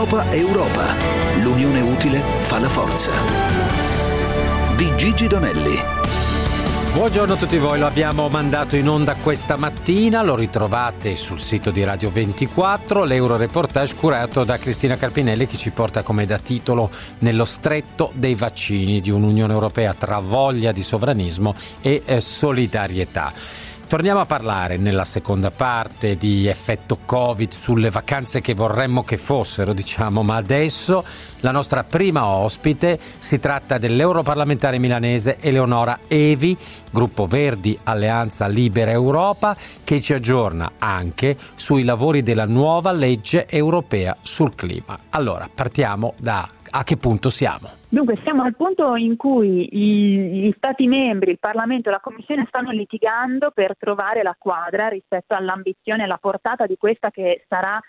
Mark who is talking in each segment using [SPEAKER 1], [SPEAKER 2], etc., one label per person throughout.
[SPEAKER 1] Europa Europa. L'unione utile fa la forza. Di Gigi Donelli.
[SPEAKER 2] Buongiorno a tutti voi, lo abbiamo mandato in onda questa mattina, lo ritrovate sul sito di Radio 24, l'Euroreportage curato da Cristina Carpinelli che ci porta come da titolo Nello stretto dei vaccini di un'Unione Europea tra voglia di sovranismo e eh, solidarietà. Torniamo a parlare nella seconda parte di effetto Covid sulle vacanze che vorremmo che fossero, diciamo, ma adesso la nostra prima ospite si tratta dell'europarlamentare milanese Eleonora Evi, gruppo Verdi Alleanza Libera Europa, che ci aggiorna anche sui lavori della nuova legge europea sul clima. Allora, partiamo da a che punto siamo?
[SPEAKER 3] Dunque, siamo al punto in cui i, gli Stati membri, il Parlamento e la Commissione stanno litigando per trovare la quadra rispetto all'ambizione e alla portata di questa che sarà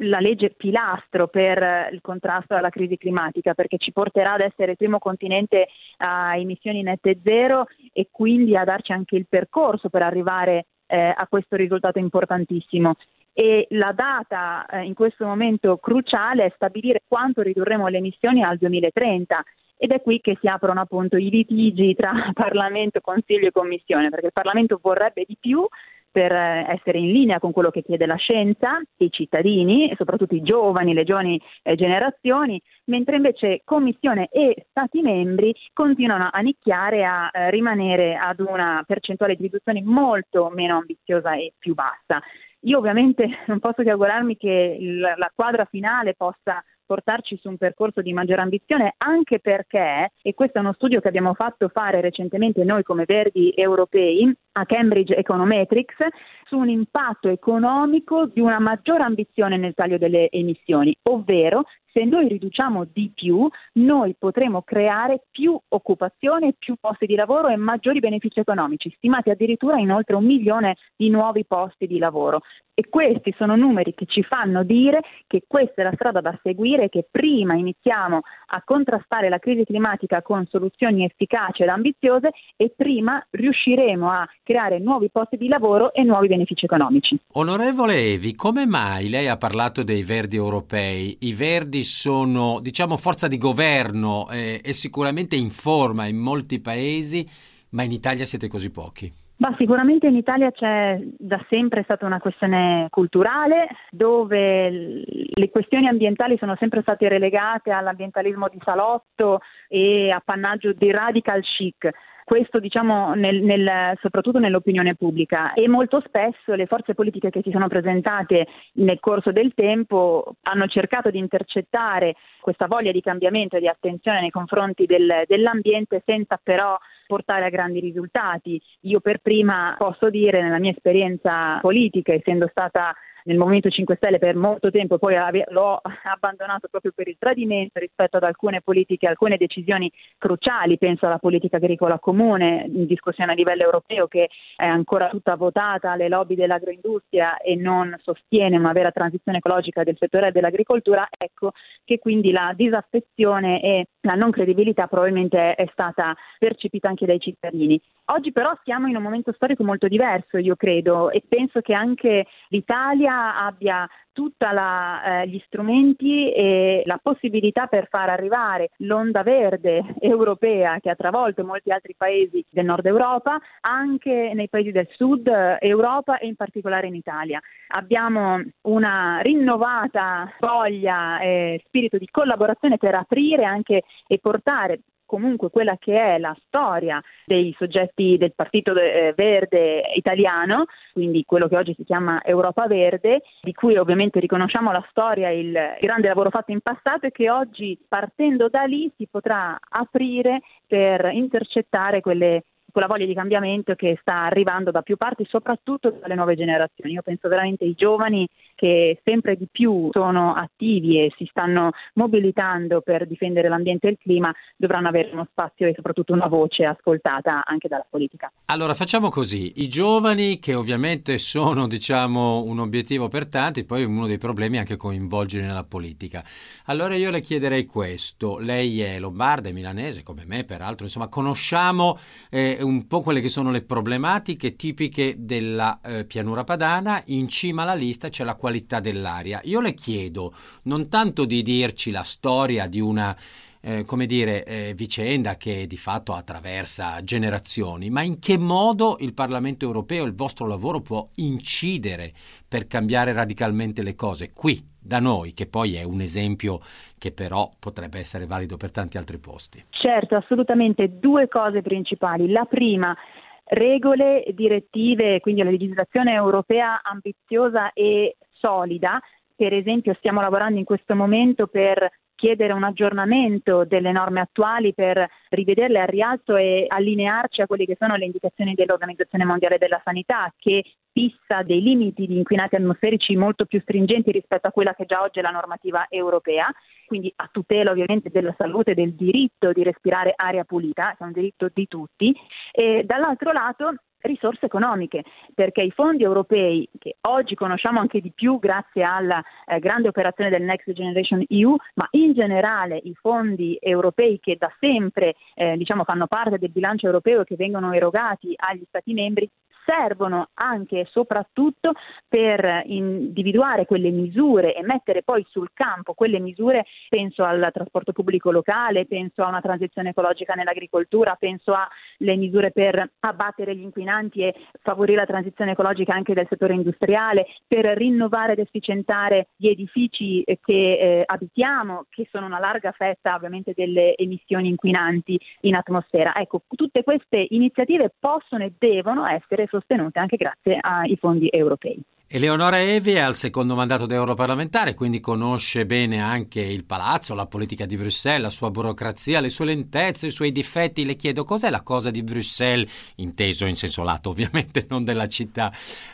[SPEAKER 3] la legge pilastro per il contrasto alla crisi climatica perché ci porterà ad essere il primo continente a emissioni nette zero e quindi a darci anche il percorso per arrivare eh, a questo risultato importantissimo e la data eh, in questo momento cruciale è stabilire quanto ridurremo le emissioni al 2030 ed è qui che si aprono appunto i litigi tra Parlamento, Consiglio e Commissione, perché il Parlamento vorrebbe di più per eh, essere in linea con quello che chiede la scienza, i cittadini soprattutto i giovani, le giovani eh, generazioni, mentre invece Commissione e Stati membri continuano a nicchiare a eh, rimanere ad una percentuale di riduzione molto meno ambiziosa e più bassa. Io ovviamente non posso che augurarmi che la quadra finale possa portarci su un percorso di maggiore ambizione, anche perché, e questo è uno studio che abbiamo fatto fare recentemente noi come Verdi europei a Cambridge Econometrics, su un impatto economico di una maggiore ambizione nel taglio delle emissioni, ovvero se noi riduciamo di più, noi potremo creare più occupazione, più posti di lavoro e maggiori benefici economici, stimati addirittura in oltre un milione di nuovi posti di lavoro. E questi sono numeri che ci fanno dire che questa è la strada da seguire, che prima iniziamo a contrastare la crisi climatica con soluzioni efficaci ed ambiziose e prima riusciremo a creare nuovi posti di lavoro e nuovi benefici economici.
[SPEAKER 2] Onorevole Evi, come mai lei ha parlato dei verdi europei? I verdi sono, diciamo, forza di governo eh, e sicuramente in forma in molti paesi, ma in Italia siete così pochi.
[SPEAKER 3] Ma sicuramente in Italia c'è da sempre stata una questione culturale dove le questioni ambientali sono sempre state relegate all'ambientalismo di salotto e appannaggio di radical chic. Questo diciamo nel, nel, soprattutto nell'opinione pubblica. E molto spesso le forze politiche che si sono presentate nel corso del tempo hanno cercato di intercettare questa voglia di cambiamento e di attenzione nei confronti del, dell'ambiente senza però portare a grandi risultati. Io per prima posso dire nella mia esperienza politica, essendo stata nel Movimento 5 Stelle per molto tempo, poi l'ho abbandonato proprio per il tradimento rispetto ad alcune politiche, alcune decisioni cruciali, penso alla politica agricola comune in discussione a livello europeo che è ancora tutta votata alle lobby dell'agroindustria e non sostiene una vera transizione ecologica del settore dell'agricoltura, ecco che quindi la disaffezione e la non credibilità probabilmente è stata percepita anche dai cittadini. Oggi però siamo in un momento storico molto diverso, io credo, e penso che anche l'Italia abbia tutti eh, gli strumenti e la possibilità per far arrivare l'onda verde europea che ha travolto molti altri paesi del nord Europa anche nei paesi del sud Europa e in particolare in Italia. Abbiamo una rinnovata voglia e spirito di collaborazione per aprire anche e portare comunque quella che è la storia dei soggetti del Partito eh, Verde italiano, quindi quello che oggi si chiama Europa Verde, di cui ovviamente riconosciamo la storia il grande lavoro fatto in passato e che oggi partendo da lì si potrà aprire per intercettare quelle quella voglia di cambiamento che sta arrivando da più parti, soprattutto dalle nuove generazioni. Io penso veramente ai giovani che sempre di più sono attivi e si stanno mobilitando per difendere l'ambiente e il clima, dovranno avere uno spazio e soprattutto una voce ascoltata anche dalla politica.
[SPEAKER 2] Allora facciamo così, i giovani che ovviamente sono diciamo un obiettivo per tanti, poi uno dei problemi è anche coinvolgere nella politica. Allora io le chiederei questo, lei è lombarda, è milanese come me peraltro, insomma conosciamo eh, un po' quelle che sono le problematiche tipiche della eh, pianura padana, in cima alla lista c'è la qualità dell'aria. Io le chiedo non tanto di dirci la storia di una eh, come dire, eh, vicenda che di fatto attraversa generazioni, ma in che modo il Parlamento europeo, il vostro lavoro può incidere per cambiare radicalmente le cose qui, da noi, che poi è un esempio che però potrebbe essere valido per tanti altri posti.
[SPEAKER 3] Certo, assolutamente due cose principali. La prima regole, direttive, quindi la legislazione europea ambiziosa e solida. Per esempio stiamo lavorando in questo momento per chiedere un aggiornamento delle norme attuali per rivederle al rialto e allinearci a quelle che sono le indicazioni dell'Organizzazione Mondiale della Sanità che fissa dei limiti di inquinati atmosferici molto più stringenti rispetto a quella che già oggi è la normativa europea, quindi a tutela ovviamente della salute e del diritto di respirare aria pulita, che è un diritto di tutti, e dall'altro lato risorse economiche, perché i fondi europei, che oggi conosciamo anche di più grazie alla eh, grande operazione del Next Generation EU, ma in generale i fondi europei che da sempre eh, diciamo, fanno parte del bilancio europeo e che vengono erogati agli Stati membri, servono anche e soprattutto per individuare quelle misure e mettere poi sul campo quelle misure, penso al trasporto pubblico locale, penso a una transizione ecologica nell'agricoltura, penso alle misure per abbattere gli inquinanti e favorire la transizione ecologica anche del settore industriale, per rinnovare ed efficientare gli edifici che eh, abitiamo, che sono una larga fetta ovviamente delle emissioni inquinanti in atmosfera. Ecco, tutte queste iniziative possono e devono essere sostenute anche grazie ai fondi europei.
[SPEAKER 2] Eleonora Evi è al secondo mandato da europarlamentare, quindi conosce bene anche il palazzo, la politica di Bruxelles, la sua burocrazia, le sue lentezze, i suoi difetti. Le chiedo cos'è la cosa di Bruxelles, inteso in senso lato ovviamente, non della città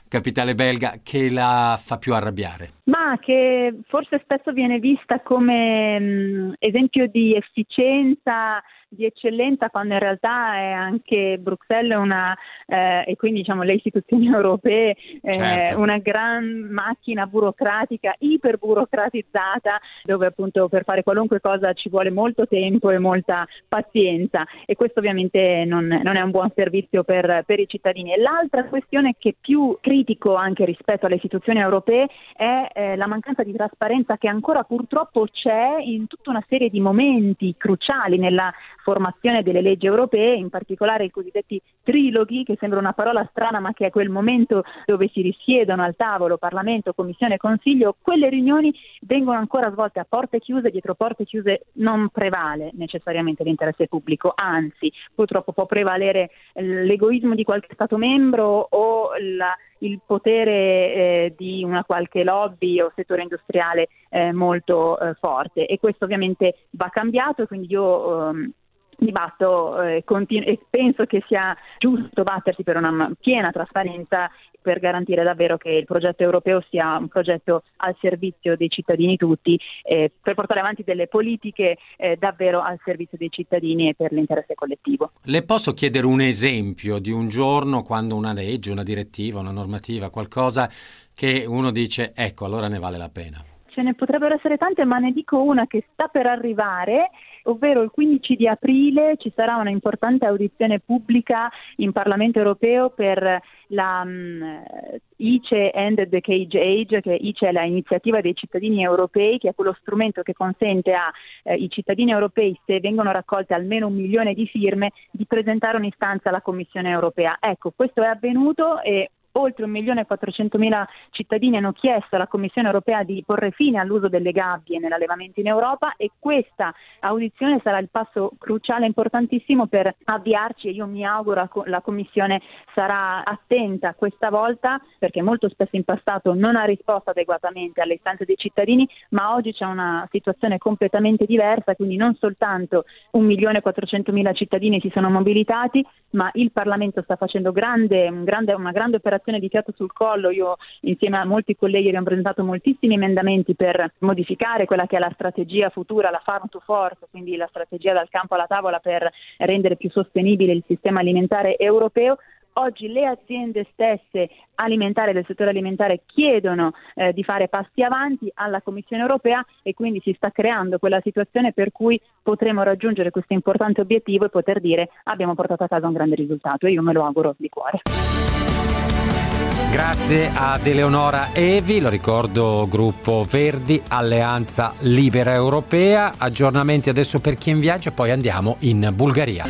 [SPEAKER 2] capitale belga, che la fa più arrabbiare?
[SPEAKER 3] Ma che forse spesso viene vista come mh, esempio di efficienza di eccellenza quando in realtà è anche Bruxelles una, eh, e quindi diciamo le istituzioni europee eh, certo. una gran macchina burocratica, iperburocratizzata, dove appunto per fare qualunque cosa ci vuole molto tempo e molta pazienza e questo ovviamente non, non è un buon servizio per, per, i cittadini. E l'altra questione che più critico anche rispetto alle istituzioni europee è eh, la mancanza di trasparenza che ancora purtroppo c'è in tutta una serie di momenti cruciali nella formazione delle leggi europee, in particolare i cosiddetti triloghi, che sembra una parola strana ma che è quel momento dove si risiedono al tavolo Parlamento, Commissione Consiglio, quelle riunioni vengono ancora svolte a porte chiuse, dietro porte chiuse non prevale necessariamente l'interesse pubblico, anzi purtroppo può prevalere l'egoismo di qualche Stato membro o la il potere eh, di una qualche lobby o settore industriale eh, molto eh, forte. E questo ovviamente va cambiato e quindi io ehm, mi batto eh, continu- e penso che sia giusto battersi per una piena trasparenza per garantire davvero che il progetto europeo sia un progetto al servizio dei cittadini tutti, eh, per portare avanti delle politiche eh, davvero al servizio dei cittadini e per l'interesse collettivo.
[SPEAKER 2] Le posso chiedere un esempio di un giorno quando una legge, una direttiva, una normativa, qualcosa che uno dice ecco allora ne vale la pena?
[SPEAKER 3] Ce ne potrebbero essere tante, ma ne dico una che sta per arrivare, ovvero il 15 di aprile ci sarà una importante audizione pubblica in Parlamento europeo per la um, ICE and the Cage Age, che ICE è l'iniziativa dei cittadini europei, che è quello strumento che consente ai eh, cittadini europei, se vengono raccolte almeno un milione di firme, di presentare un'istanza alla Commissione europea. Ecco, questo è avvenuto e oltre 1.400.000 cittadini hanno chiesto alla Commissione europea di porre fine all'uso delle gabbie nell'allevamento in Europa e questa audizione sarà il passo cruciale importantissimo per avviarci e io mi auguro la Commissione sarà attenta questa volta perché molto spesso in passato non ha risposto adeguatamente alle istanze dei cittadini ma oggi c'è una situazione completamente diversa quindi non soltanto 1.400.000 cittadini si sono mobilitati ma il Parlamento sta facendo grande, un grande, una grande operazione operazione di fiato sul collo, io insieme a molti colleghi abbiamo presentato moltissimi emendamenti per modificare quella che è la strategia futura, la farm to fork, quindi la strategia dal campo alla tavola per rendere più sostenibile il sistema alimentare europeo. Oggi le aziende stesse alimentari del settore alimentare chiedono eh, di fare passi avanti alla Commissione europea e quindi si sta creando quella situazione per cui potremo raggiungere questo importante obiettivo e poter dire abbiamo portato a casa un grande risultato e io me lo auguro di cuore.
[SPEAKER 2] Grazie ad Eleonora Evi, lo ricordo gruppo Verdi, Alleanza Libera Europea. Aggiornamenti adesso per chi è in viaggio, poi andiamo in Bulgaria.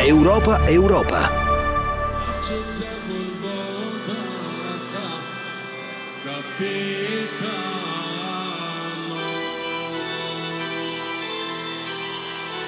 [SPEAKER 1] Europa Europa.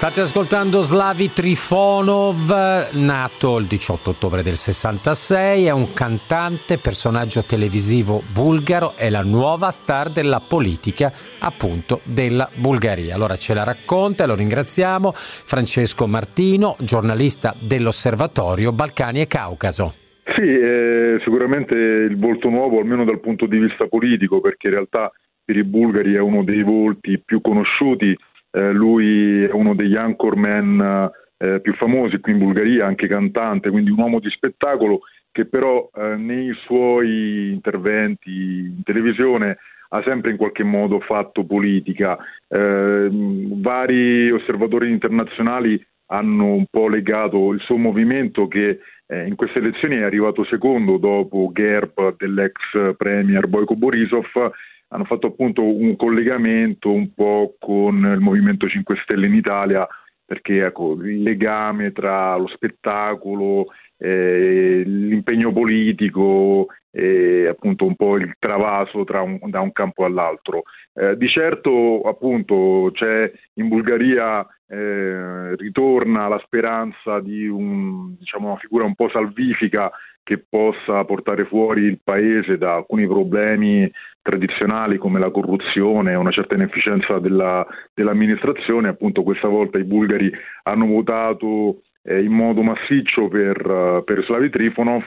[SPEAKER 2] State ascoltando Slavi Trifonov, nato il 18 ottobre del 66, è un cantante, personaggio televisivo bulgaro, è la nuova star della politica appunto della Bulgaria. Allora ce la racconta e lo ringraziamo Francesco Martino, giornalista dell'Osservatorio Balcani e Caucaso.
[SPEAKER 4] Sì, è sicuramente il volto nuovo almeno dal punto di vista politico perché in realtà per i bulgari è uno dei volti più conosciuti eh, lui è uno degli anchorman eh, più famosi qui in Bulgaria, anche cantante, quindi un uomo di spettacolo che però eh, nei suoi interventi in televisione ha sempre in qualche modo fatto politica. Eh, vari osservatori internazionali hanno un po' legato il suo movimento che eh, in queste elezioni è arrivato secondo dopo Gerb dell'ex premier Boyko Borisov hanno fatto appunto un collegamento un po' con il Movimento 5 Stelle in Italia perché ecco, il legame tra lo spettacolo, eh, l'impegno politico e appunto un po' il travaso un, da un campo all'altro. Eh, di certo appunto c'è in Bulgaria eh, ritorna la speranza di un, diciamo, una figura un po' salvifica che possa portare fuori il paese da alcuni problemi tradizionali come la corruzione una certa inefficienza della, dell'amministrazione. Appunto questa volta i bulgari hanno votato eh, in modo massiccio per, per Slavi Trifonov.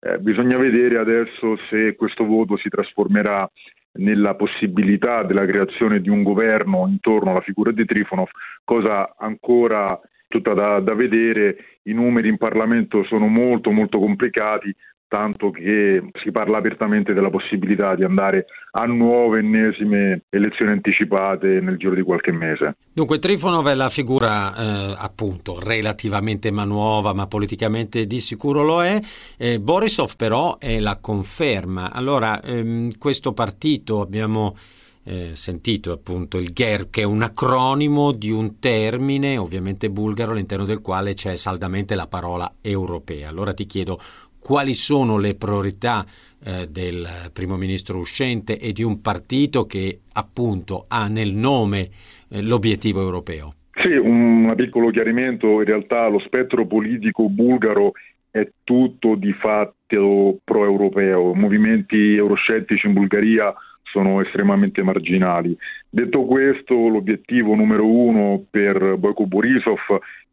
[SPEAKER 4] Eh, bisogna vedere adesso se questo voto si trasformerà nella possibilità della creazione di un governo intorno alla figura di Trifonov, cosa ancora tutta da, da vedere. I numeri in Parlamento sono molto molto complicati, tanto che si parla apertamente della possibilità di andare a nuove ennesime elezioni anticipate nel giro di qualche mese.
[SPEAKER 2] Dunque Trifonov è la figura eh, appunto relativamente nuova ma politicamente di sicuro lo è, eh, Borisov però è la conferma. Allora ehm, questo partito abbiamo eh, sentito appunto il GERB che è un acronimo di un termine ovviamente bulgaro all'interno del quale c'è saldamente la parola europea. Allora ti chiedo quali sono le priorità eh, del primo ministro uscente e di un partito che appunto ha nel nome eh, l'obiettivo europeo.
[SPEAKER 4] Sì, un piccolo chiarimento, in realtà lo spettro politico bulgaro è tutto di fatto pro-europeo, movimenti euroscettici in Bulgaria sono estremamente marginali. Detto questo, l'obiettivo numero uno per Boyko Borisov,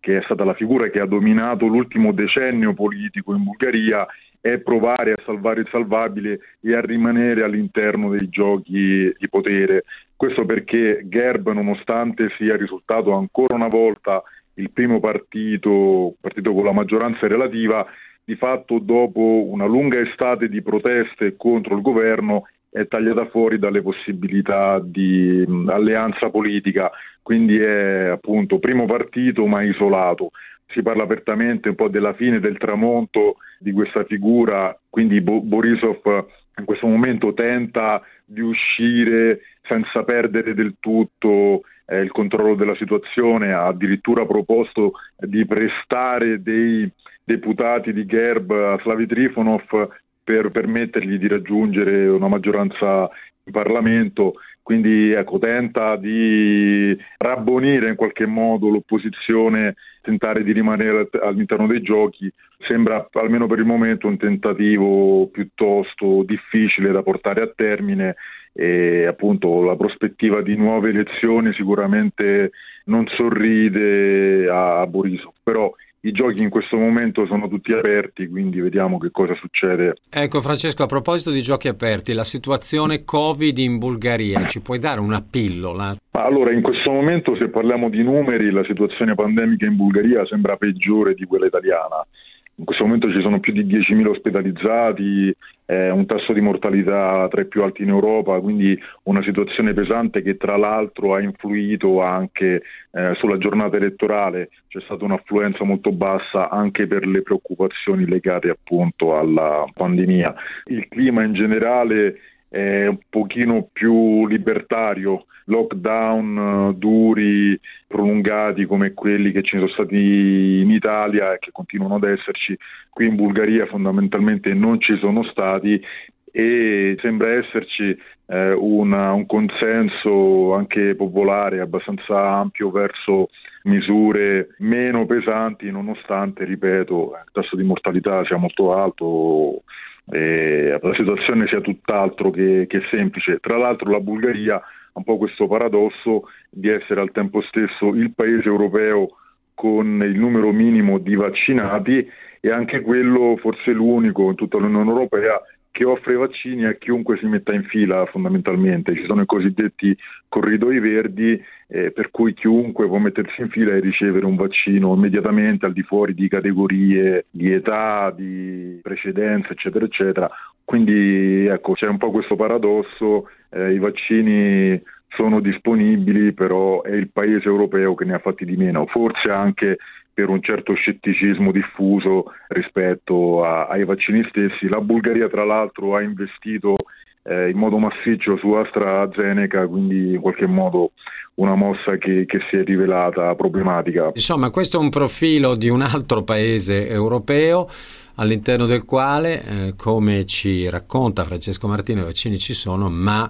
[SPEAKER 4] che è stata la figura che ha dominato l'ultimo decennio politico in Bulgaria, è provare a salvare il salvabile e a rimanere all'interno dei giochi di potere. Questo perché Gerb, nonostante sia risultato ancora una volta il primo partito, partito con la maggioranza relativa, di fatto dopo una lunga estate di proteste contro il governo è tagliata fuori dalle possibilità di mh, alleanza politica, quindi è appunto primo partito ma isolato. Si parla apertamente un po' della fine del tramonto di questa figura, quindi Bo- Borisov in questo momento tenta di uscire senza perdere del tutto eh, il controllo della situazione, ha addirittura proposto di prestare dei deputati di Gerb a Slavi Trifonov per permettergli di raggiungere una maggioranza in Parlamento, quindi ecco, tenta di rabbonire in qualche modo l'opposizione, tentare di rimanere all'interno dei giochi, sembra almeno per il momento un tentativo piuttosto difficile da portare a termine e appunto la prospettiva di nuove elezioni sicuramente non sorride a Borisov, però i giochi in questo momento sono tutti aperti, quindi vediamo che cosa succede.
[SPEAKER 2] Ecco Francesco, a proposito di giochi aperti, la situazione Covid in Bulgaria, ci puoi dare una pillola?
[SPEAKER 4] Allora, in questo momento se parliamo di numeri, la situazione pandemica in Bulgaria sembra peggiore di quella italiana. In questo momento ci sono più di 10.000 ospedalizzati, eh, un tasso di mortalità tra i più alti in Europa, quindi una situazione pesante che tra l'altro ha influito anche eh, sulla giornata elettorale, c'è stata un'affluenza molto bassa anche per le preoccupazioni legate appunto alla pandemia. Il clima in generale è un pochino più libertario, lockdown eh, duri, prolungati come quelli che ci sono stati in Italia e che continuano ad esserci, qui in Bulgaria fondamentalmente non ci sono stati e sembra esserci eh, una, un consenso anche popolare abbastanza ampio verso misure meno pesanti nonostante, ripeto, il tasso di mortalità sia molto alto, eh, la situazione sia tutt'altro che, che semplice. Tra l'altro la Bulgaria ha un po' questo paradosso di essere al tempo stesso il paese europeo con il numero minimo di vaccinati e anche quello forse l'unico in tutta l'Unione Europea che offre vaccini a chiunque si metta in fila fondamentalmente. Ci sono i cosiddetti corridoi verdi eh, per cui chiunque può mettersi in fila e ricevere un vaccino immediatamente al di fuori di categorie di età, di precedenza, eccetera, eccetera. Quindi ecco, c'è un po' questo paradosso, eh, i vaccini sono disponibili, però è il paese europeo che ne ha fatti di meno, forse anche per un certo scetticismo diffuso rispetto a, ai vaccini stessi. La Bulgaria tra l'altro ha investito eh, in modo massiccio su AstraZeneca, quindi in qualche modo una mossa che, che, si è rivelata problematica.
[SPEAKER 2] Insomma, questo è un profilo di un altro paese europeo all'interno del quale, eh, come ci racconta Francesco Martino, i vaccini ci sono, ma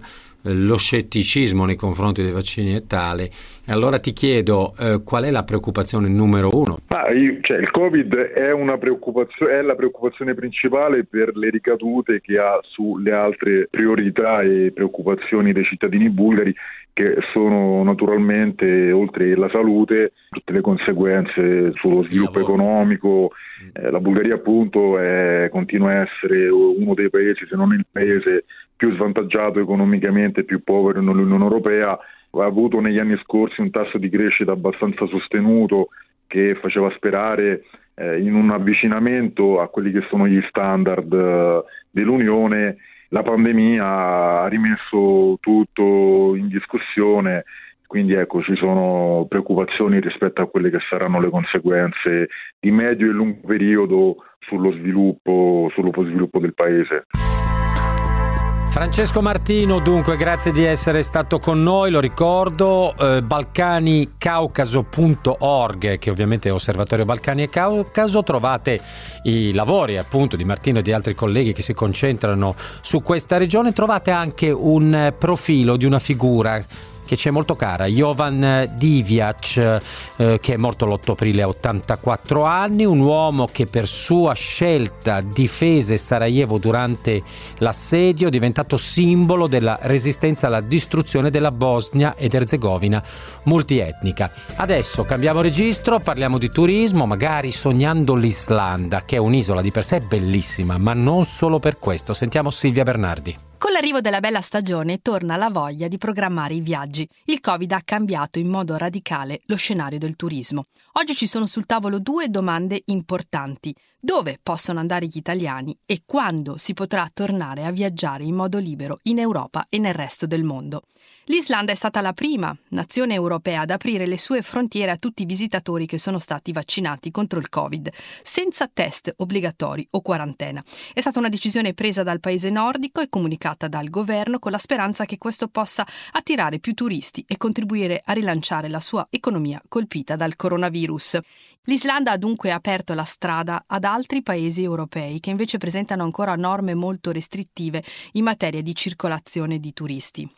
[SPEAKER 2] lo scetticismo nei confronti dei vaccini è tale. E allora ti chiedo eh, qual è la preoccupazione numero uno?
[SPEAKER 4] Ah, io, cioè, il Covid è, è, la preoccupazione principale per le ricadute che ha sulle altre priorità e preoccupazioni dei cittadini bulgari che sono naturalmente, oltre alla salute, tutte le conseguenze sullo sviluppo economico. Eh, la Bulgaria appunto è, continua a essere uno dei paesi, se non il paese più svantaggiato economicamente, più povero nell'Unione Europea, ha avuto negli anni scorsi un tasso di crescita abbastanza sostenuto che faceva sperare eh, in un avvicinamento a quelli che sono gli standard eh, dell'Unione. La pandemia ha rimesso tutto in discussione, quindi ecco ci sono preoccupazioni rispetto a quelle che saranno le conseguenze di medio e lungo periodo sullo sviluppo, sullo sviluppo del Paese.
[SPEAKER 2] Francesco Martino, dunque, grazie di essere stato con noi. Lo ricordo, eh, balcanicaucaso.org, che ovviamente è Osservatorio Balcani e Caucaso. Trovate i lavori appunto di Martino e di altri colleghi che si concentrano su questa regione. Trovate anche un profilo di una figura che ci è molto cara, Jovan Diviac, eh, che è morto l'8 aprile a 84 anni, un uomo che per sua scelta difese Sarajevo durante l'assedio, diventato simbolo della resistenza alla distruzione della Bosnia ed Erzegovina multietnica. Adesso cambiamo registro, parliamo di turismo, magari sognando l'Islanda, che è un'isola di per sé bellissima, ma non solo per questo. Sentiamo Silvia Bernardi.
[SPEAKER 5] Con l'arrivo della bella stagione torna la voglia di programmare i viaggi. Il Covid ha cambiato in modo radicale lo scenario del turismo. Oggi ci sono sul tavolo due domande importanti. Dove possono andare gli italiani e quando si potrà tornare a viaggiare in modo libero in Europa e nel resto del mondo? L'Islanda è stata la prima nazione europea ad aprire le sue frontiere a tutti i visitatori che sono stati vaccinati contro il Covid, senza test obbligatori o quarantena. È stata una decisione presa dal paese nordico e comunicata dal governo con la speranza che questo possa attirare più turisti e contribuire a rilanciare la sua economia colpita dal coronavirus. L'Islanda ha dunque aperto la strada ad altri paesi europei che invece presentano ancora norme molto restrittive in materia di circolazione di turisti.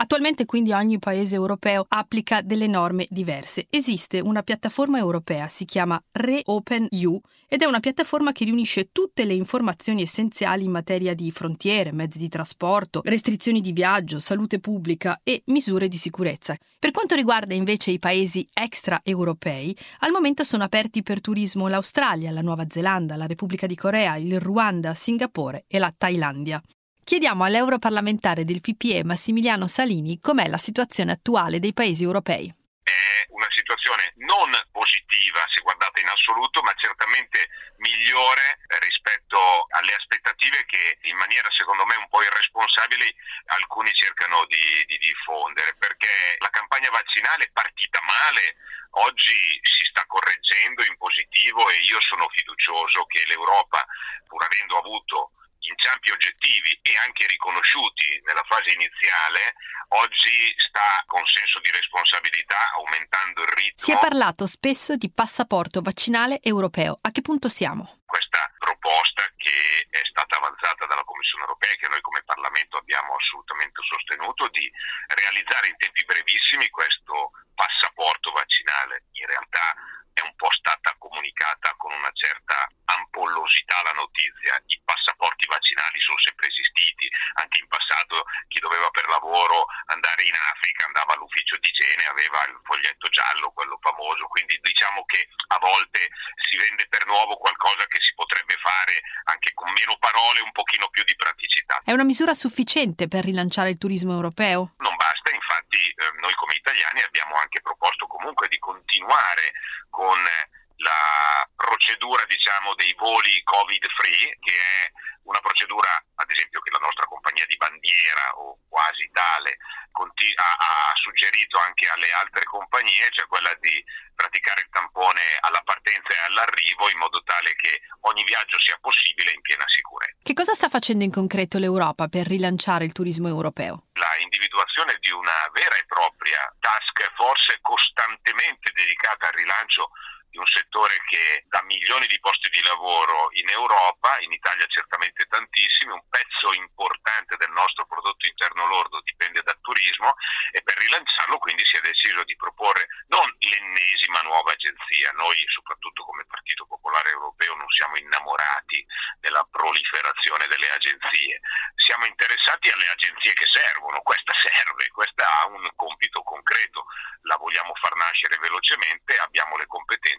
[SPEAKER 5] Attualmente quindi ogni paese europeo applica delle norme diverse. Esiste una piattaforma europea, si chiama ReOpenEU ed è una piattaforma che riunisce tutte le informazioni essenziali in materia di frontiere, mezzi di trasporto, restrizioni di viaggio, salute pubblica e misure di sicurezza. Per quanto riguarda invece i paesi extraeuropei, al momento sono aperti per turismo l'Australia, la Nuova Zelanda, la Repubblica di Corea, il Ruanda, Singapore e la Thailandia. Chiediamo all'europarlamentare del PPE Massimiliano Salini com'è la situazione attuale dei paesi europei.
[SPEAKER 6] È una situazione non positiva se guardate in assoluto, ma certamente migliore rispetto alle aspettative che in maniera secondo me un po' irresponsabile alcuni cercano di, di diffondere perché la campagna vaccinale è partita male oggi si sta correggendo in positivo e io sono fiducioso che l'Europa, pur avendo avuto inciampi oggettivi e anche riconosciuti nella fase iniziale, oggi sta con senso di responsabilità aumentando il ritmo.
[SPEAKER 5] Si è parlato spesso di passaporto vaccinale europeo. A che punto siamo?
[SPEAKER 6] Questa proposta che è stata avanzata dalla Commissione europea che noi come Parlamento abbiamo assolutamente sostenuto di realizzare in tempi brevissimi questo passaporto vaccinale. In realtà è un po' stata comunicata con una certa ampollosità la notizia. I passaporti vaccinali sono sempre esistiti, anche in passato chi doveva per lavoro andare in Africa andava all'ufficio di igiene, aveva il foglietto giallo, quello famoso, quindi diciamo che a volte si vende per nuovo qualcosa che si potrebbe fare anche con meno parole, un pochino più di praticità.
[SPEAKER 5] È una misura sufficiente per rilanciare il turismo europeo?
[SPEAKER 6] Non basta, infatti eh, noi come italiani abbiamo anche proposto comunque di continuare con la procedura diciamo, dei voli covid free che è una procedura ad esempio che la nostra compagnia di bandiera o quasi tale ha, suggerito anche alle altre compagnie, cioè quella di praticare il tampone alla partenza e all'arrivo in modo tale che ogni viaggio sia possibile in piena sicurezza.
[SPEAKER 5] Che cosa sta facendo in concreto l'Europa per rilanciare il turismo europeo?
[SPEAKER 6] La individuazione di una vera e propria task force costantemente dedicata al rilancio di un settore che dà milioni di posti di lavoro in Europa, in Italia certamente tantissimi, un pezzo importante del nostro prodotto interno lordo dipende dal turismo e per rilanciarlo quindi si è deciso di proporre non l'ennesima nuova agenzia, noi soprattutto come Partito Popolare Europeo non siamo innamorati della proliferazione delle agenzie, siamo interessati alle agenzie che servono, questa serve, questa ha un compito concreto, la vogliamo far nascere velocemente, abbiamo le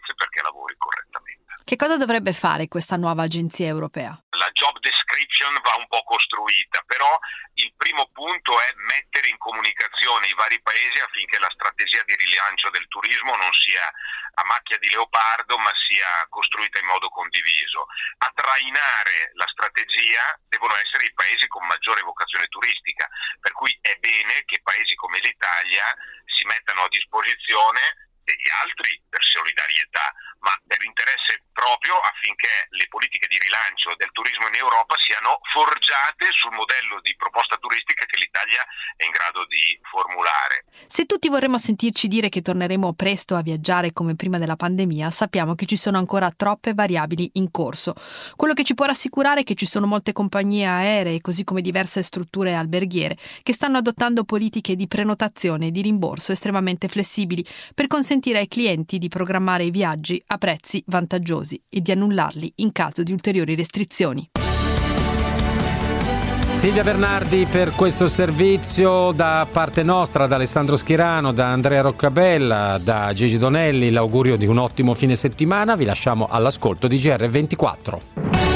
[SPEAKER 6] competenze perché lavori correttamente.
[SPEAKER 5] Che cosa dovrebbe fare questa nuova agenzia europea?
[SPEAKER 6] La job description va un po' costruita, però il primo punto è mettere in comunicazione i vari paesi affinché la strategia di rilancio del turismo non sia a macchia di leopardo, ma sia costruita in modo condiviso. A trainare la strategia devono essere i paesi con maggiore vocazione turistica, per cui è bene che paesi come l'Italia si mettano a disposizione degli altri per solidarietà, ma per interesse proprio affinché le politiche di rilancio del turismo in Europa siano forgiate sul modello di proposta turistica che l'Italia è in grado di formulare.
[SPEAKER 5] Se tutti vorremmo sentirci dire che torneremo presto a viaggiare come prima della pandemia, sappiamo che ci sono ancora troppe variabili in corso. Quello che ci può rassicurare è che ci sono molte compagnie aeree, così come diverse strutture alberghiere, che stanno adottando politiche di prenotazione e di rimborso estremamente flessibili per consentire ai clienti di programmare i viaggi a prezzi vantaggiosi e di annullarli in caso di ulteriori restrizioni.
[SPEAKER 2] Silvia Bernardi per questo servizio da parte nostra, da Alessandro Schirano, da Andrea Roccabella, da Gigi Donelli, l'augurio di un ottimo fine settimana, vi lasciamo all'ascolto di GR24.